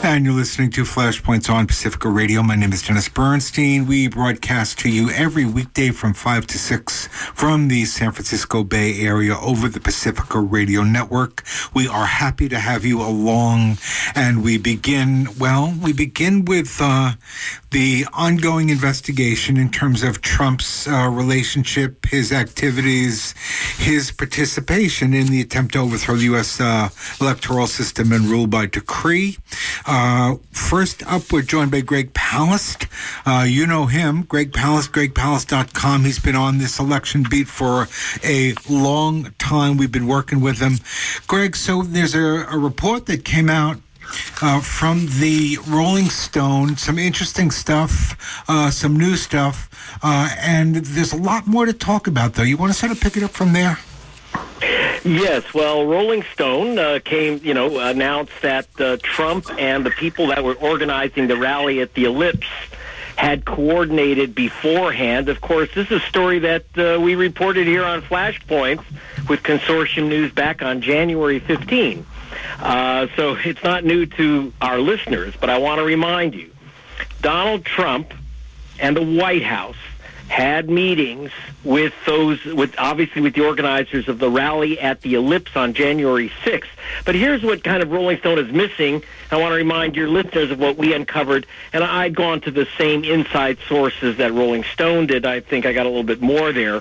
And you're listening to Flashpoints on Pacifica Radio. My name is Dennis Bernstein. We broadcast to you every weekday from 5 to 6 from the San Francisco Bay Area over the Pacifica Radio Network. We are happy to have you along. And we begin, well, we begin with uh, the ongoing investigation in terms of Trump's uh, relationship, his activities, his participation in the attempt to overthrow the U.S. Uh, electoral system and rule by decree. Uh, first up, we're joined by Greg Palast. Uh, you know him, Greg Palast, gregpalast.com. He's been on this election beat for a long time. We've been working with him. Greg, so there's a, a report that came out uh, from the Rolling Stone. Some interesting stuff, uh, some new stuff, uh, and there's a lot more to talk about, though. You want to sort of pick it up from there? Yes, well, Rolling Stone uh, came, you know, announced that uh, Trump and the people that were organizing the rally at the Ellipse had coordinated beforehand. Of course, this is a story that uh, we reported here on Flashpoints with Consortium News back on January 15. Uh, so it's not new to our listeners, but I want to remind you Donald Trump and the White House had meetings with those with obviously with the organizers of the rally at the ellipse on January 6th. But here's what kind of Rolling Stone is missing. I want to remind your listeners of what we uncovered and I'd gone to the same inside sources that Rolling Stone did. I think I got a little bit more there.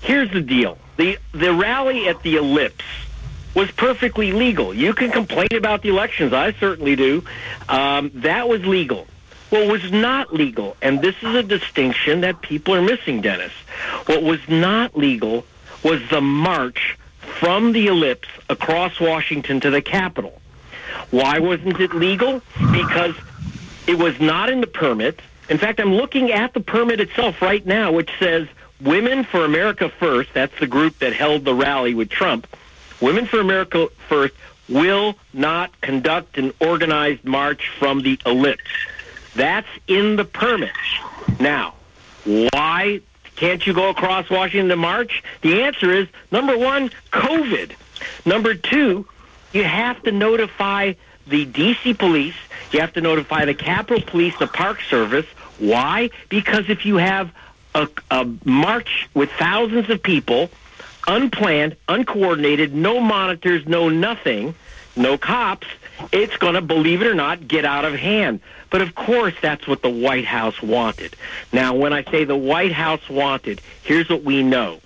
Here's the deal. The the rally at the ellipse was perfectly legal. You can complain about the elections. I certainly do. Um, that was legal. What was not legal, and this is a distinction that people are missing, Dennis. What was not legal was the march from the ellipse across Washington to the Capitol. Why wasn't it legal? Because it was not in the permit. In fact, I'm looking at the permit itself right now, which says Women for America First, that's the group that held the rally with Trump, Women for America First will not conduct an organized march from the ellipse. That's in the permit. Now, why can't you go across Washington to march? The answer is number one, COVID. Number two, you have to notify the DC police, you have to notify the Capitol Police, the Park Service. Why? Because if you have a, a march with thousands of people, unplanned, uncoordinated, no monitors, no nothing, no cops, it's going to, believe it or not, get out of hand. But of course, that's what the White House wanted. Now, when I say the White House wanted, here's what we know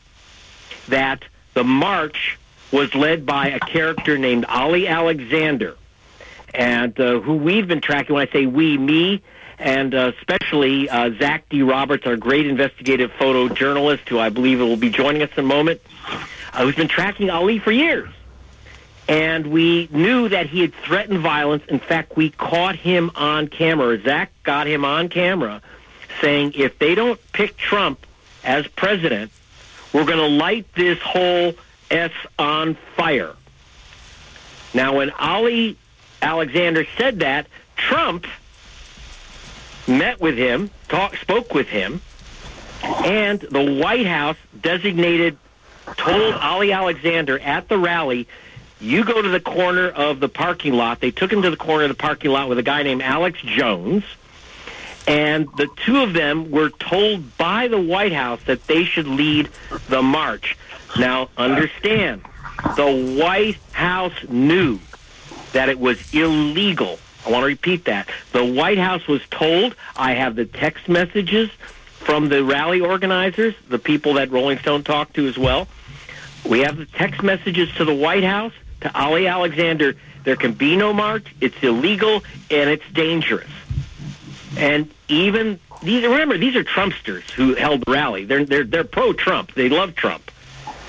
that the march was led by a character named Ali Alexander, and uh, who we've been tracking. When I say we, me, and uh, especially uh, Zach D. Roberts, our great investigative photojournalist, who I believe will be joining us in a moment, uh, who's been tracking Ali for years and we knew that he had threatened violence. In fact, we caught him on camera. Zach got him on camera saying, if they don't pick Trump as president, we're going to light this whole S on fire. Now, when Ali Alexander said that, Trump met with him, talk, spoke with him, and the White House designated, told Ali Alexander at the rally you go to the corner of the parking lot. They took him to the corner of the parking lot with a guy named Alex Jones. And the two of them were told by the White House that they should lead the march. Now, understand, the White House knew that it was illegal. I want to repeat that. The White House was told, I have the text messages from the rally organizers, the people that Rolling Stone talked to as well. We have the text messages to the White House to Ali Alexander, there can be no march. It's illegal and it's dangerous. And even these, remember, these are Trumpsters who held the rally. They're they're they're pro-Trump. They love Trump,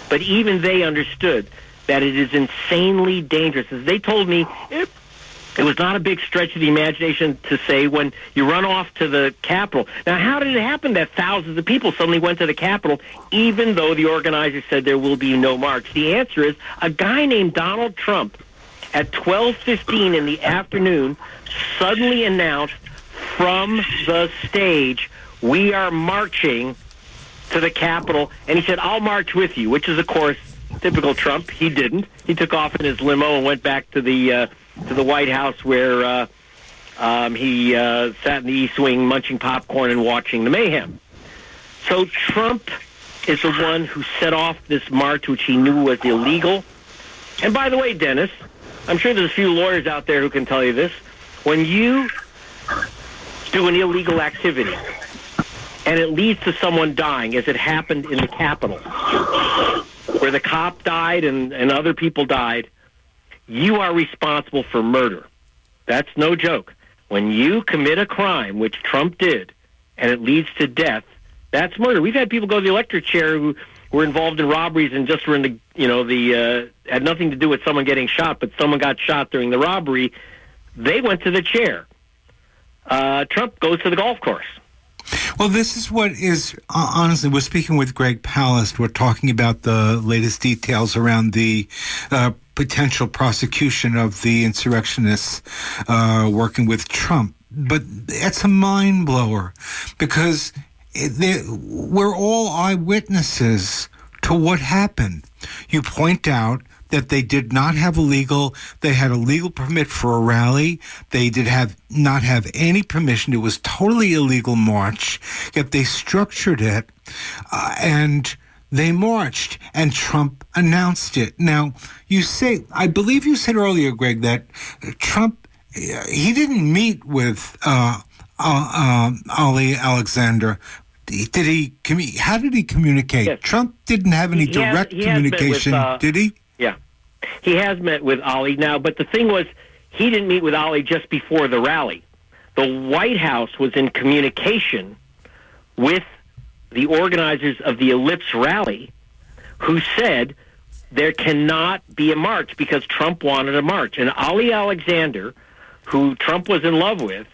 but even they understood that it is insanely dangerous. As they told me, it, it was not a big stretch of the imagination to say when you run off to the Capitol. Now, how did it happen that thousands of people suddenly went to the Capitol, even though the organizers said there will be no march? The answer is a guy named Donald Trump at 12:15 in the afternoon suddenly announced from the stage, "We are marching to the Capitol," and he said, "I'll march with you," which is, of course, typical Trump. He didn't. He took off in his limo and went back to the uh, to the White House where uh, Um, he uh, sat in the East Wing munching popcorn and watching the mayhem. So Trump is the one who set off this march, which he knew was illegal. And by the way, Dennis, I'm sure there's a few lawyers out there who can tell you this. When you do an illegal activity and it leads to someone dying, as it happened in the Capitol, where the cop died and, and other people died, you are responsible for murder. That's no joke. When you commit a crime, which Trump did, and it leads to death, that's murder. We've had people go to the electric chair who were involved in robberies and just were in the, you know, the uh, had nothing to do with someone getting shot, but someone got shot during the robbery. They went to the chair. Uh, Trump goes to the golf course. Well, this is what is honestly. We're speaking with Greg Palast. We're talking about the latest details around the uh, potential prosecution of the insurrectionists uh, working with Trump. But it's a mind blower because it, we're all eyewitnesses to what happened. You point out that they did not have a legal they had a legal permit for a rally they did have not have any permission it was totally illegal march yet they structured it uh, and they marched and Trump announced it. Now, you say, I believe you said earlier, Greg, that Trump, he didn't meet with uh, uh, um, Ali Alexander. Did he? How did he communicate? Yes. Trump didn't have any he direct has, communication, with, uh, did he? Yeah, he has met with Ali now. But the thing was, he didn't meet with Ali just before the rally. The White House was in communication with the organizers of the Ellipse rally who said there cannot be a march because Trump wanted a march. And Ali Alexander, who Trump was in love with,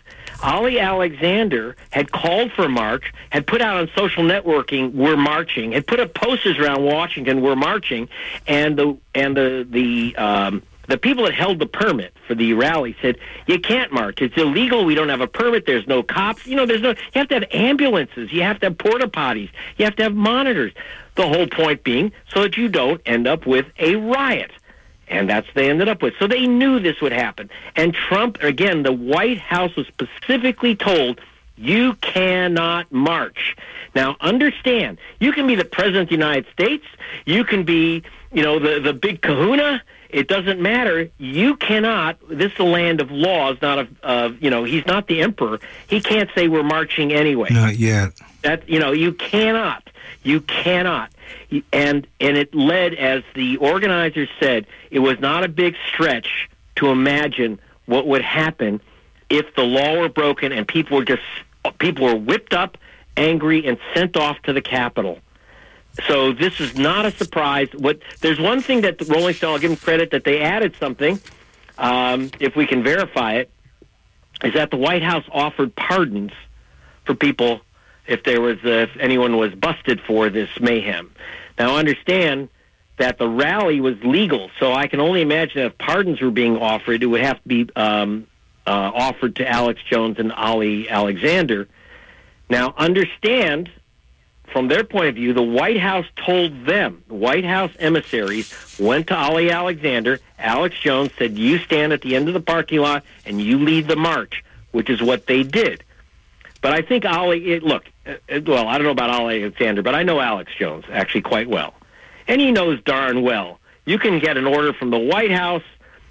Ali Alexander had called for a march, had put out on social networking, "We're marching," had put up posters around Washington, "We're marching," and the and the the um, the people that held the permit for the rally said you can't march. It's illegal. We don't have a permit. There's no cops. You know there's no you have to have ambulances. You have to have porta potties. You have to have monitors. The whole point being so that you don't end up with a riot. And that's what they ended up with. So they knew this would happen. And trump again the white house was specifically told you cannot march now understand you can be the president of the united states you can be you know the the big kahuna it doesn't matter. You cannot. This is a land of laws, not of, of you know. He's not the emperor. He can't say we're marching anyway. Not yet. That you know, you cannot. You cannot. And and it led, as the organizers said, it was not a big stretch to imagine what would happen if the law were broken and people were just people were whipped up, angry, and sent off to the Capitol. So this is not a surprise. What there's one thing that Rolling Stone, I'll give them credit that they added something. Um, if we can verify it, is that the White House offered pardons for people if there was uh, if anyone was busted for this mayhem. Now understand that the rally was legal, so I can only imagine if pardons were being offered, it would have to be um, uh, offered to Alex Jones and Ali Alexander. Now understand from their point of view, the White House told them, the White House emissaries went to Ali Alexander. Alex Jones said, You stand at the end of the parking lot and you lead the march, which is what they did. But I think Ali, it, look, uh, well, I don't know about Ali Alexander, but I know Alex Jones actually quite well. And he knows darn well you can get an order from the White House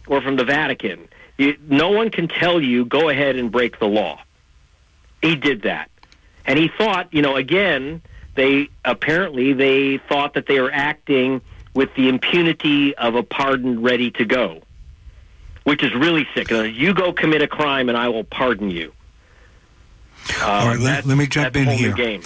or from the Vatican. You, no one can tell you, go ahead and break the law. He did that. And he thought, you know, again, they apparently they thought that they were acting with the impunity of a pardon ready to go, which is really sick. Uh, you go commit a crime, and I will pardon you. All right, let, let me jump in here.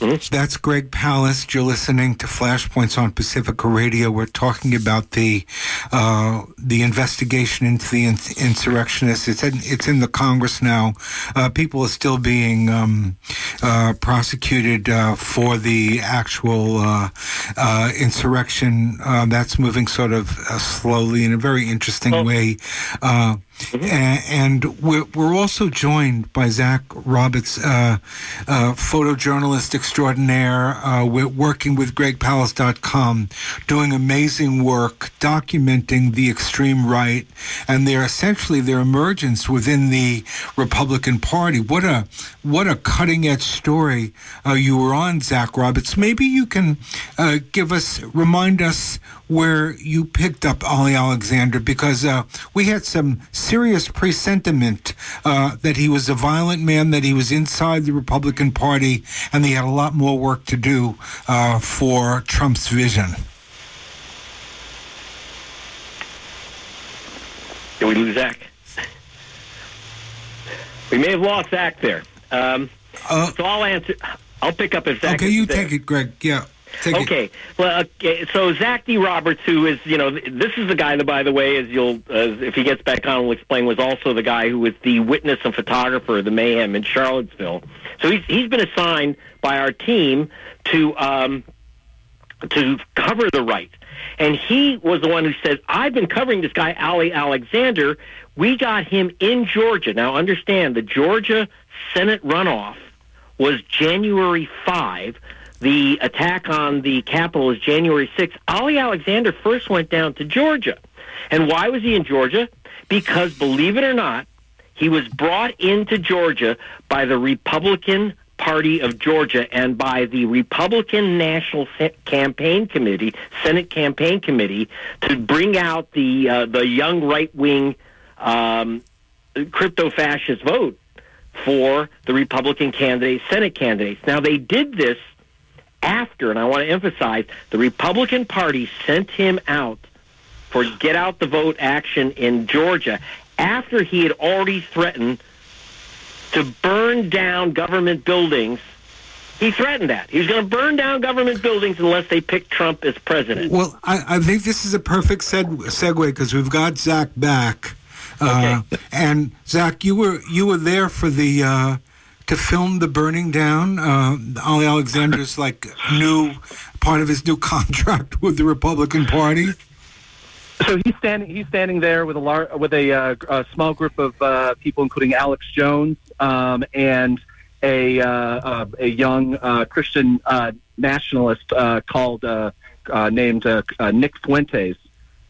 Mm-hmm. That's Greg Palast. You're listening to Flashpoints on Pacifica Radio. We're talking about the uh, the investigation into the insurrectionists. It's in, it's in the Congress now. Uh, people are still being um, uh, prosecuted uh, for the actual uh, uh, insurrection. that's moving sort of slowly in a very interesting well, way. Mm-hmm. and we're, also joined by Zach Roberts, uh, uh, photojournalist extraordinaire. Uh, we're working with GregPalast.com, doing amazing work documenting the extreme right and their essentially their emergence within the Republican Party. What a what a cutting edge story uh, you were on, Zach Roberts. Maybe you can uh, give us remind us where you picked up Ali Alexander because uh, we had some serious presentiment uh, that he was a violent man, that he was inside the Republican Party, and he had a lot more work to do uh, for Trump's vision. Did we lose Zach? We may have lost Zach there. Um, uh, so I'll answer. I'll pick up if Zach. Okay, you take it, Greg. Yeah. Take okay. It. Well, okay. so Zach D. Roberts, who is, you know, this is the guy that, by the way, as you'll, uh, if he gets back on, we'll explain, was also the guy who was the witness and photographer of the mayhem in Charlottesville. So he's he's been assigned by our team to um, to cover the right, and he was the one who said, "I've been covering this guy, Ali Alexander. We got him in Georgia. Now, understand the Georgia Senate runoff was January five." The attack on the Capitol is January 6th. Ali Alexander first went down to Georgia. And why was he in Georgia? Because, believe it or not, he was brought into Georgia by the Republican Party of Georgia and by the Republican National Campaign Committee, Senate Campaign Committee, to bring out the uh, the young right wing um, crypto fascist vote for the Republican candidates, Senate candidates. Now they did this after, and I want to emphasize, the Republican Party sent him out for get out the vote action in Georgia after he had already threatened to burn down government buildings. He threatened that. He was going to burn down government buildings unless they picked Trump as president. Well, I, I think this is a perfect seg- segue because we've got Zach back. Uh, okay. And Zach, you were you were there for the uh, to film the burning down. Uh, Ali Alexander's like new part of his new contract with the Republican Party. So he's standing. He's standing there with a lar- with a, uh, a small group of uh, people, including Alex Jones um, and a uh, a young uh, Christian uh, nationalist called named Nick Fuentes,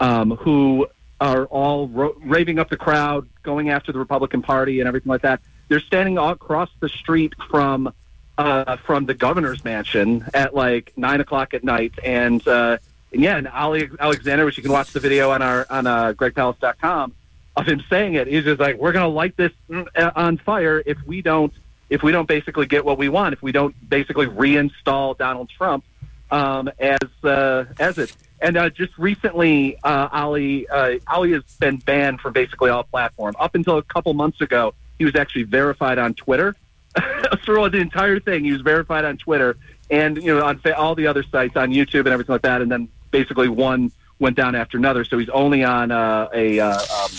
um, who are all ro- raving up the crowd, going after the Republican Party and everything like that. They're standing across the street from uh, from the governor's mansion at like nine o'clock at night, and uh, and yeah, and Ali Alexander, which you can watch the video on our on uh, GregPalast.com of him saying it. He's just like, we're going to light this uh, on fire if we don't if we don't basically get what we want, if we don't basically reinstall Donald Trump um, as uh, as it. And uh, just recently, uh, Ali uh, Ali has been banned from basically all platform. Up until a couple months ago, he was actually verified on Twitter. Throughout the entire thing, he was verified on Twitter and you know on all the other sites on YouTube and everything like that. And then basically one went down after another. So he's only on uh, a uh, um,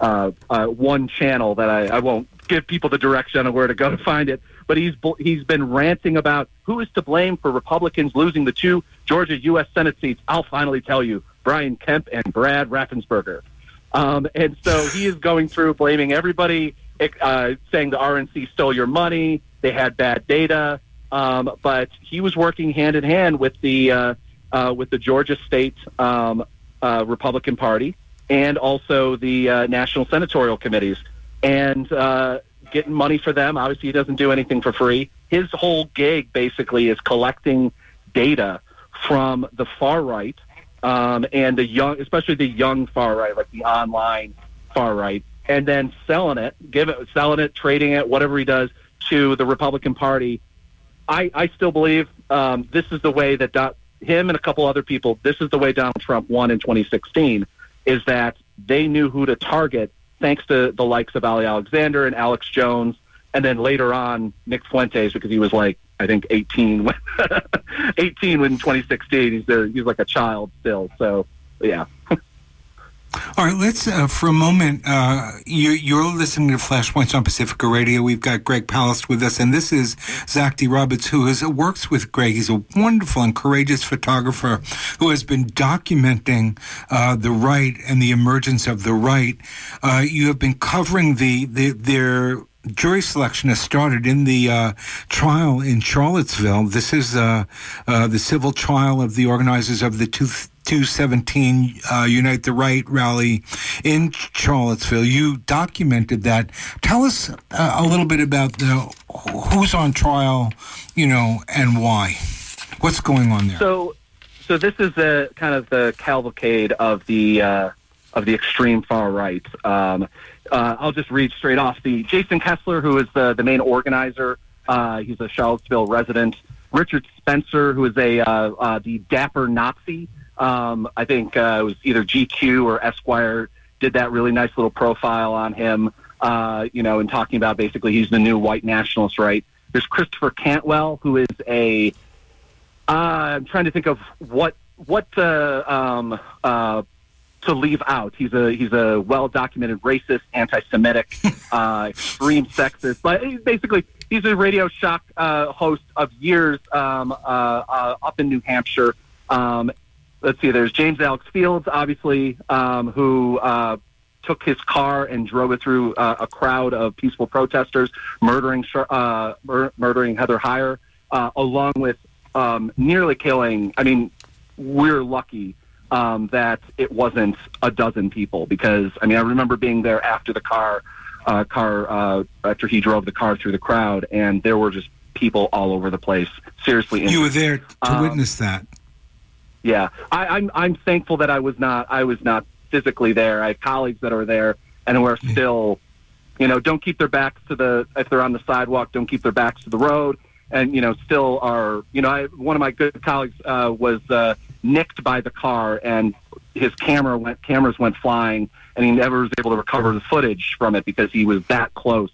uh, uh, one channel that I, I won't give people the direction of where to go to find it. But he's he's been ranting about who is to blame for Republicans losing the two Georgia U.S. Senate seats. I'll finally tell you, Brian Kemp and Brad Raffensperger. Um, and so he is going through blaming everybody uh, saying the RNC stole your money, they had bad data. Um, but he was working hand in hand with the uh, uh, with the Georgia State um, uh, Republican Party and also the uh, national senatorial committees, and uh, getting money for them. Obviously, he doesn't do anything for free. His whole gig basically is collecting data from the far right um, and the young, especially the young far right, like the online far right, and then selling it, give it, selling it, trading it, whatever he does to the Republican Party. I, I still believe um, this is the way that Do- him and a couple other people. This is the way Donald Trump won in 2016. Is that they knew who to target thanks to the likes of Ali Alexander and Alex Jones, and then later on Nick Fuentes because he was like I think 18 when 18 when 2016. He's a, he's like a child still. So yeah. All right, let's uh, for a moment. Uh, you, are listening to Flashpoints on Pacifica Radio. We've got Greg Palast with us, and this is Zach D. Roberts, who is, works with Greg. He's a wonderful and courageous photographer who has been documenting uh, the right and the emergence of the right. Uh, you have been covering the, the their jury selection has started in the uh, trial in Charlottesville. This is uh, uh, the civil trial of the organizers of the two, 217 uh, Unite the Right rally in Charlottesville. You documented that. Tell us uh, a little bit about the who's on trial, you know, and why. What's going on there? So, so this is a kind of the cavalcade of the uh, of the extreme far right. Um, uh, I'll just read straight off the Jason Kessler, who is the, the main organizer. Uh, he's a Charlottesville resident. Richard Spencer, who is a uh, the dapper Nazi. Um, I think uh, it was either GQ or Esquire did that really nice little profile on him. Uh, you know, and talking about basically he's the new white nationalist, right? There's Christopher Cantwell, who is a. am trying to think of what what um, to leave out. He's a he's a well documented racist, anti-Semitic, uh, extreme sexist. But basically, he's a Radio Shock uh, host of years um, uh, uh, up in New Hampshire. Um, let's see. There's James Alex Fields, obviously, um, who uh, took his car and drove it through uh, a crowd of peaceful protesters, murdering mur- murdering Heather Heyer, along with um, nearly killing. I mean, we're lucky um, that it wasn't a dozen people because I mean I remember being there after the car uh, car uh, after he drove the car through the crowd and there were just people all over the place. Seriously, you were there to um, witness that. Yeah, I, I'm I'm thankful that I was not I was not physically there. I have colleagues that are there and who are still, you know, don't keep their backs to the if they're on the sidewalk, don't keep their backs to the road, and you know still are you know I, one of my good colleagues uh, was. Uh, nicked by the car, and his camera went cameras went flying, and he never was able to recover the footage from it because he was that close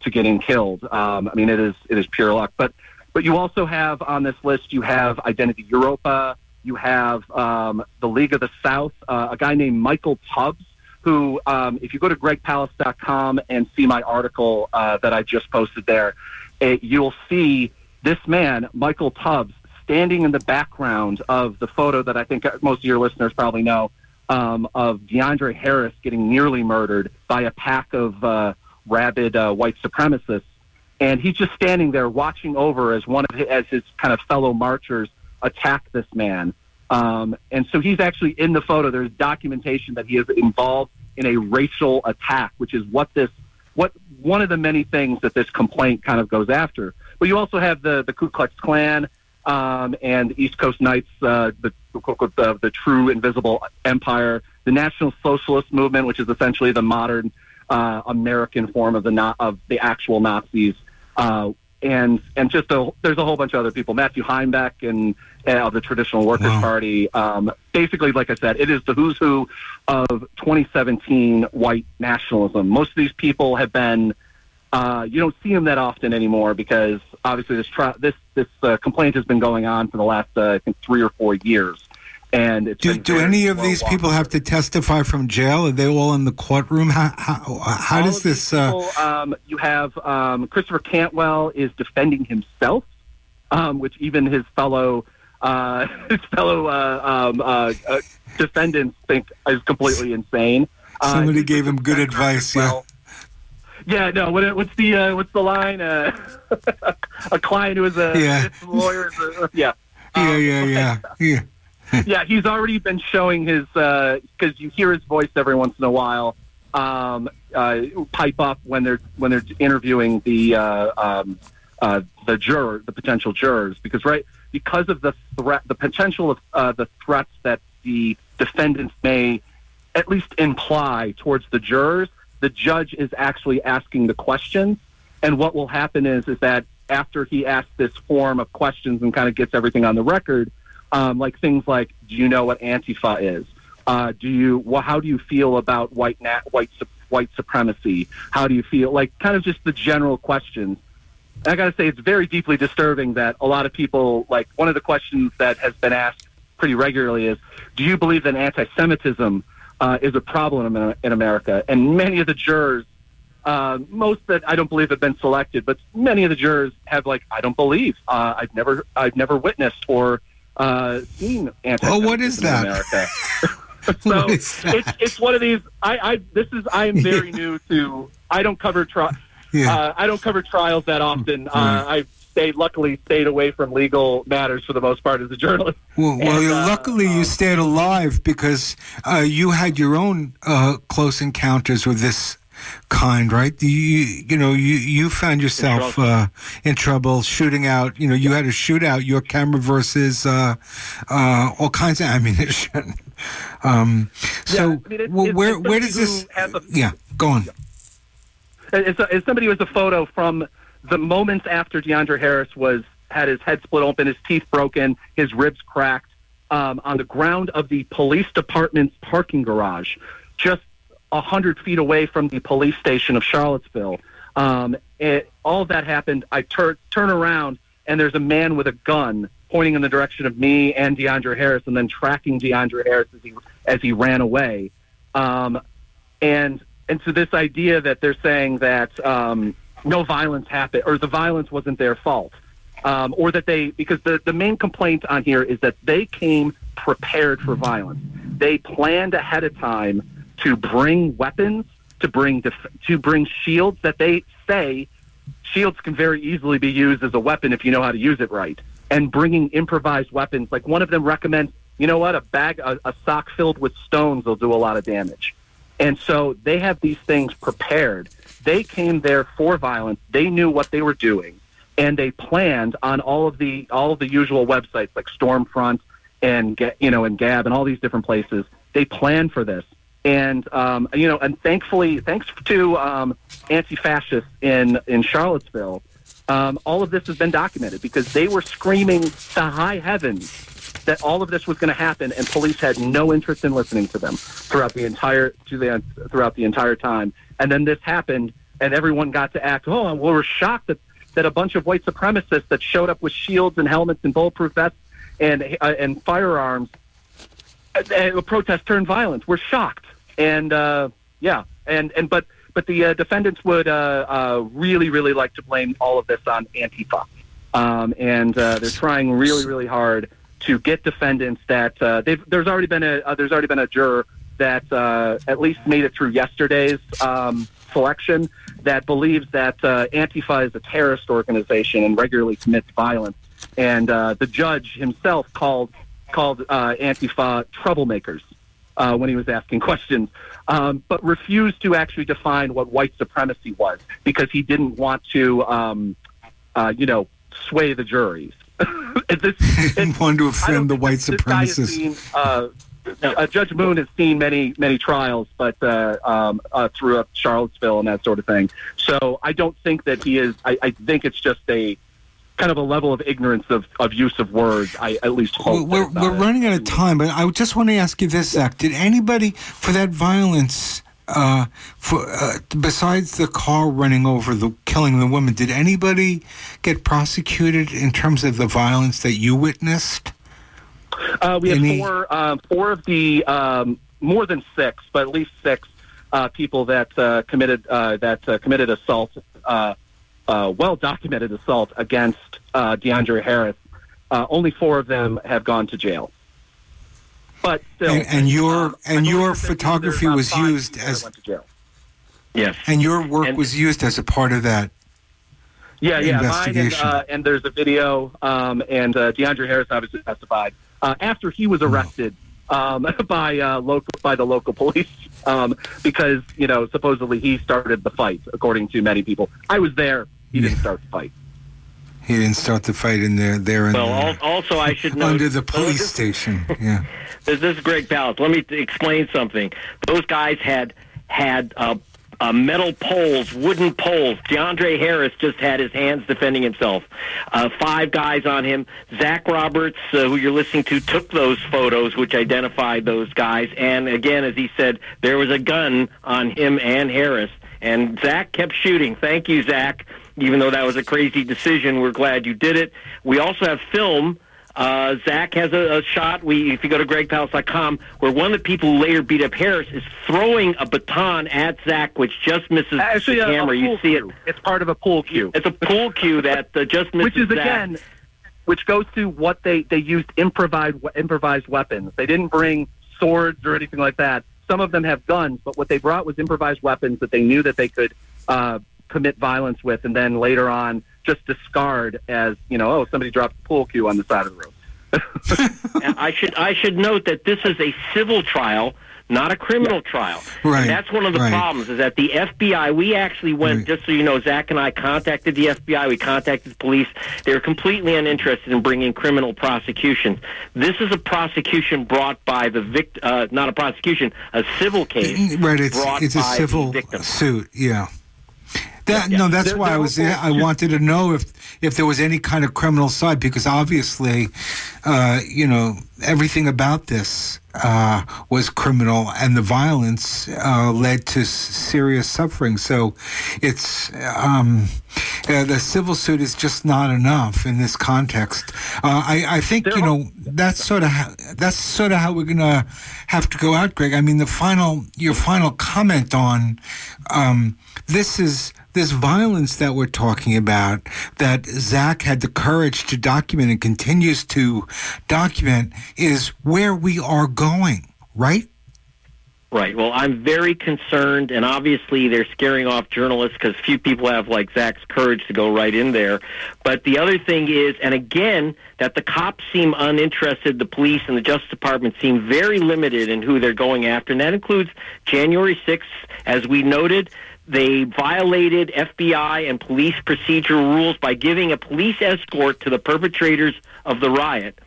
to getting killed. Um, I mean, it is it is pure luck. But but you also have on this list you have Identity Evropa, you have um, the League of the South, uh, a guy named Michael Tubbs. Who, um, if you go to gregpalast.com and see my article uh, that I just posted there, it, you'll see this man, Michael Tubbs, standing in the background of the photo that I think most of your listeners probably know um, of DeAndre Harris getting nearly murdered by a pack of uh, rabid uh, white supremacists, and he's just standing there watching over as one of his, as his kind of fellow marchers attack this man. Um, and so he's actually in the photo. There's documentation that he is involved in a racial attack, which is what this what one of the many things that this complaint kind of goes after. But you also have the the Ku Klux Klan um, and the East Coast Knights, uh, the, the, the true invisible empire, the National Socialist Movement, which is essentially the modern uh, American form of the of the actual Nazis, uh, and and just a, there's a whole bunch of other people, Matthew Heimbach and uh, the Traditional Workers wow. Party. Um, basically, like I said, it is the who's who of 2017 white nationalism. Most of these people have been uh, you don't see them that often anymore because obviously this tri- this this uh, complaint has been going on for the last uh, I think three or four years. And do, do any of these people have to testify from jail? Are they all in the courtroom? How, how, how does this? Uh, um, you have um, Christopher Cantwell is defending himself, um, which even his fellow uh, his fellow uh, um, uh, uh, defendants think is completely insane. Somebody gave him good advice. Well. Yeah. Yeah, no. What, what's the uh, what's the line? Uh, a client who is a yeah. lawyer. Uh, yeah. Yeah, um, yeah, yeah, yeah. yeah, he's already been showing his because uh, you hear his voice every once in a while um, uh, pipe up when they're when they're interviewing the uh, um, uh, the juror, the potential jurors, because right because of the threat, the potential of uh, the threats that the defendants may at least imply towards the jurors the judge is actually asking the questions. And what will happen is is that after he asks this form of questions and kind of gets everything on the record, um, like things like, do you know what Antifa is? Uh, do you? Well, how do you feel about white nat- white white supremacy? How do you feel? Like kind of just the general questions. And I got to say, it's very deeply disturbing that a lot of people like one of the questions that has been asked pretty regularly is, do you believe that anti-Semitism uh, is a problem in, in America, and many of the jurors, uh, most that I don't believe have been selected, but many of the jurors have like, I don't believe, uh, I've never, I've never witnessed or uh, anti. Oh, what is that? America. so it's, it's one of these. I, I this is I am very new to. I don't cover trial. Yeah. Uh, I don't cover trials that often. Uh, I've stayed, luckily, stayed away from legal matters for the most part as a journalist. Well, well and, uh, luckily you um, stayed alive because uh, you had your own uh, close encounters with this kind, right? You you know you you found yourself in trouble, uh, in trouble shooting out. You know you had a shootout. Your camera versus uh, uh, all kinds of ammunition. Um, so yeah, I mean, well, where where does this? A, yeah, go on. As, as somebody who has a photo from the moments after DeAndre Harris was had his head split open, his teeth broken, his ribs cracked, um, on the ground of the police department's parking garage, just a hundred feet away from the police station of Charlottesville. Um, it, all of that happened. I tur- turn around and there's a man with a gun pointing in the direction of me and DeAndre Harris, and then tracking DeAndre Harris as he as he ran away. Um, and and so this idea that they're saying that um, no violence happened or the violence wasn't their fault, um, or that they because the the main complaint on here is that they came prepared for violence. They planned ahead of time to bring weapons, to bring def- to bring shields that they say shields can very easily be used as a weapon if you know how to use it right. And bringing improvised weapons, like one of them recommends, you know what, a bag, a, a sock filled with stones will do a lot of damage. And so they have these things prepared. They came there for violence. They knew what they were doing, and they planned on all of the all of the usual websites like Stormfront and you know and Gab and all these different places. They planned for this and um, you know, and thankfully, thanks to um, anti-fascists in in Charlottesville, um, all of this has been documented because they were screaming to high heavens that all of this was going to happen, and police had no interest in listening to them throughout the entire throughout the entire time. And then this happened, and everyone got to act. Oh, we're shocked that that a bunch of white supremacists that showed up with shields and helmets and bulletproof vests and uh, and firearms. Uh, a protest turned violent. We're shocked and uh, yeah, and and but but the uh, defendants would uh, uh, really really like to blame all of this on Antifa, um, and uh, they're trying really really hard to get defendants that uh, there's already been a uh, there's already been a juror that uh, at least made it through yesterday's um, selection that believes that uh, Antifa is a terrorist organization and regularly commits violence. And uh, the judge himself called called uh, Antifa troublemakers uh, when he was asking questions, um, but refused to actually define what white supremacy was because he didn't want to, um, uh, you know, sway the juries. this, it, wanted to offend the white supremacists. Seen, uh, uh, Judge Moon has seen many many trials, but uh, um, uh, throughout Charlottesville and that sort of thing. So I don't think that he is. I, I think it's just a kind of a level of ignorance of, of use of words. I at least hope. We're, we're running out of time, but I just want to ask you this, Zach. Did anybody for that violence? Uh, for uh, besides the car running over the killing the woman, did anybody get prosecuted in terms of the violence that you witnessed? Uh, we Any? had four, um, four of the um, more than six, but at least six uh, people that uh, committed uh, that committed assault uh, well documented assault against uh, DeAndre Harris. Uh, only four of them have gone to jail. But still, and, and your um, and your photography was used as yes, and your work and, was used as a part of that. Yeah, yeah, mine and, uh, and there's a video, um, and uh, DeAndre Harris obviously testified uh, after he was arrested um, by uh, local by the local police um, because you know supposedly he started the fight, according to many people. I was there he didn't start the fight. He didn't start the fight in there. There and well, also I should know under the police station. Yeah, this, this is Greg Palast. Let me explain something. Those guys had had uh, uh, metal poles, wooden poles. DeAndre Harris just had his hands defending himself. Uh, five guys on him. Zach Roberts, uh, who you're listening to, took those photos, which identified those guys. And again, as he said, there was a gun on him and Harris. And Zach kept shooting. Thank you, Zach even though that was a crazy decision, we're glad you did it. We also have film Uh, Zach has a, a shot. We, if you go to GregPalast.com, where one of the people who later beat up Harris is throwing a baton at Zach, which just misses Actually, the a camera. You see it. cue. It's part of a pool cue. It's a pool cue that uh, just misses which is Zach. again, which goes to what they they used improvised improvised weapons. They didn't bring swords or anything like that. Some of them have guns, but what they brought was improvised weapons that they knew that they could uh, commit violence with, and then later on just discard as you know, oh, somebody dropped a pool cue on the side of the road. And I should I should note that this is a civil trial, not a criminal trial. Right, And that's one of the right. problems is that the FBI. We actually went Right. just so you know. Zach and I contacted the FBI. We contacted the police. They were completely uninterested in bringing criminal prosecution. This is a prosecution brought by the victim, Uh, not a prosecution, a civil case. Right, it's brought it's a by the civil victim. suit. Yeah. That, Yeah. No, that's There- why I was. were- I wanted to know if if there was any kind of criminal side because obviously, uh, you know, everything about this uh, was criminal, and the violence uh, led to serious suffering. So, it's um, uh, the civil suit is just not enough in this context. Uh, I, I think you know that's sort of how, that's sort of how we're gonna have to go out, Greg. I mean, the final your final comment on um, this is this violence that we're talking about that Zach had the courage to document and continues to document is where we are going, right? Right. Well, I'm very concerned, and obviously they're scaring off journalists because few people have like Zach's courage to go right in there. But the other thing is, and again, that the cops seem uninterested. The police and the Justice Department seem very limited in who they're going after, and that includes January 6th, as we noted. They violated FBI and police procedural rules by giving a police escort to the perpetrators of the riot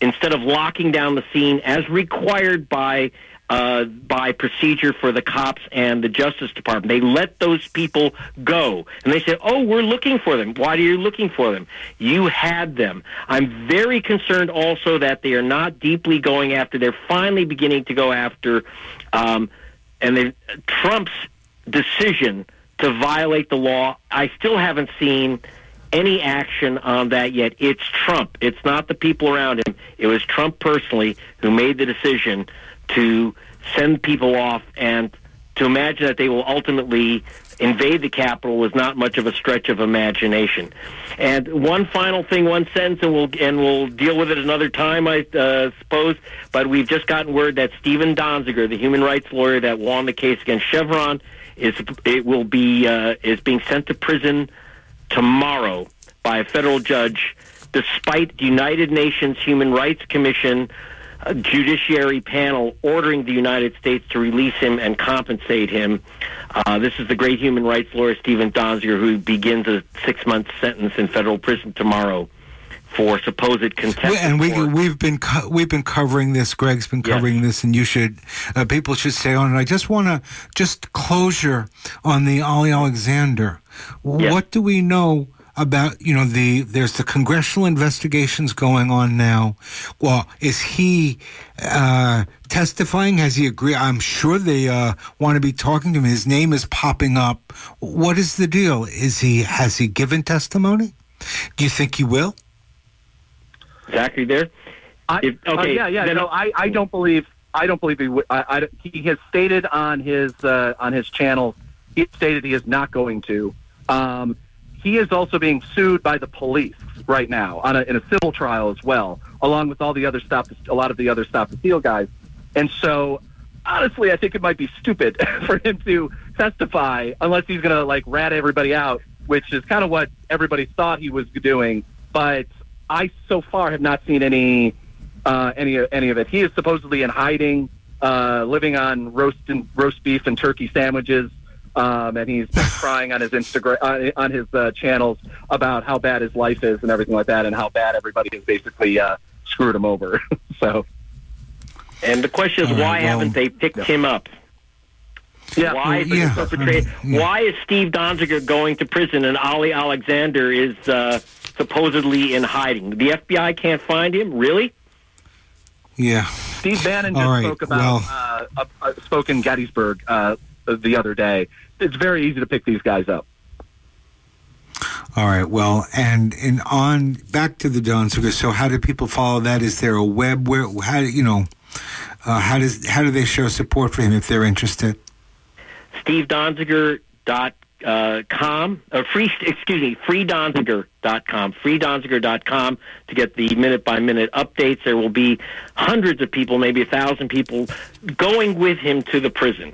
instead of locking down the scene as required by uh, by procedure for the cops and the Justice Department. They let those people go, and they said, "Oh, we're looking for them. Why are you looking for them? You had them." I'm very concerned also that they are not deeply going after. They're finally beginning to go after, um, and they Trump's decision to violate the law. I still haven't seen any action on that yet. It's Trump. It's not the people around him. It was Trump personally who made the decision to send people off and to imagine that they will ultimately invade the Capitol was not much of a stretch of imagination. And one final thing, one sentence, and we'll and we'll deal with it another time, I uh, suppose. But we've just gotten word that Stephen Donziger, the human rights lawyer that won the case against Chevron, is it will be uh, is being sent to prison tomorrow by a federal judge, despite the United Nations Human Rights Commission uh, judiciary panel ordering the United States to release him and compensate him. Uh, this is the great human rights lawyer Stephen Donziger, who begins a six-month sentence in federal prison tomorrow for supposed contempt. and we, we've been co- we've been covering this. Greg's been Yes. covering this, and you should uh, people should stay on it. I just want to just closure on the Ali Alexander. Yes. What do we know? About you know the there's the congressional investigations going on now. Well, is he uh, testifying? Has he agreed? I'm sure they uh, want to be talking to him. His name is popping up. What is the deal? Is he has he given testimony? Do you think he will? Zachary there. I, If- uh, okay, yeah, yeah. then- No, I, I don't believe. I don't believe he. would- I, I, he has stated on his uh, on his channel. He stated he is not going to. Um, he is also being sued by the police right now on a, in a civil trial as well, along with all the other stop. A lot of the other stop the steal guys. And so, honestly, I think it might be stupid for him to testify unless he's going to like rat everybody out, which is kind of what everybody thought he was doing. But I so far have not seen any uh, any any of it. He is supposedly in hiding, uh, living on roast and roast beef and turkey sandwiches, um, and he's been crying on his Instagram on, on his uh, channels about how bad his life is and everything like that, and how bad everybody has basically uh, screwed him over. so And the question is, All right, why well, haven't they picked him up? yeah, Why is Well, yeah, the perpetrator? I mean, yeah. Why is Steve Donziger going to prison and Ali Alexander is uh, supposedly in hiding? The FBI can't find him. Really? Yeah. Steve Bannon just All right, spoke about well- uh, uh, uh, spoke in Gettysburg uh, the other day. It's very easy to pick these guys up. All right. Well, and and on back to the Donziger. So, how do people follow that? Is there a web where how you know uh, how does how do they show support for him if they're interested? SteveDonziger.com, uh, com, or free, excuse me, freedonziger.com, com to get the minute by minute updates. There will be hundreds of people, maybe a thousand people, going with him to the prison.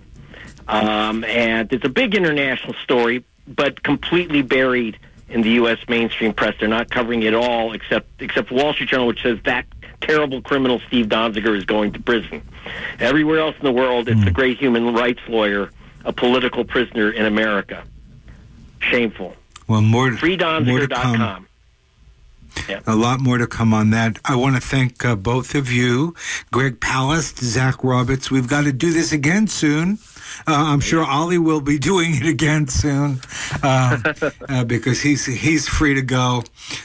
Um, and it's a big international story, but completely buried in the U.S. mainstream press. They're not covering it all, except except Wall Street Journal, which says that terrible criminal Steve Donziger is going to prison. Everywhere else in the world, it's mm. a great human rights lawyer, a political prisoner in America. Shameful. Well, more freedonziger.com. Yeah. A lot more to come on that. I want to thank uh, both of you, Greg Palast, Zach Roberts. We've got to do this again soon. Uh, I'm sure Ollie will be doing it again soon uh, uh, because he's he's free to go.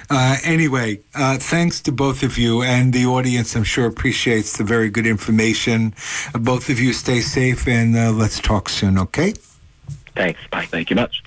Uh, anyway, uh, thanks to both of you and the audience. I'm sure appreciates the very good information. both of you stay safe and let's talk soon. Okay. Thanks. Bye. Thank you much.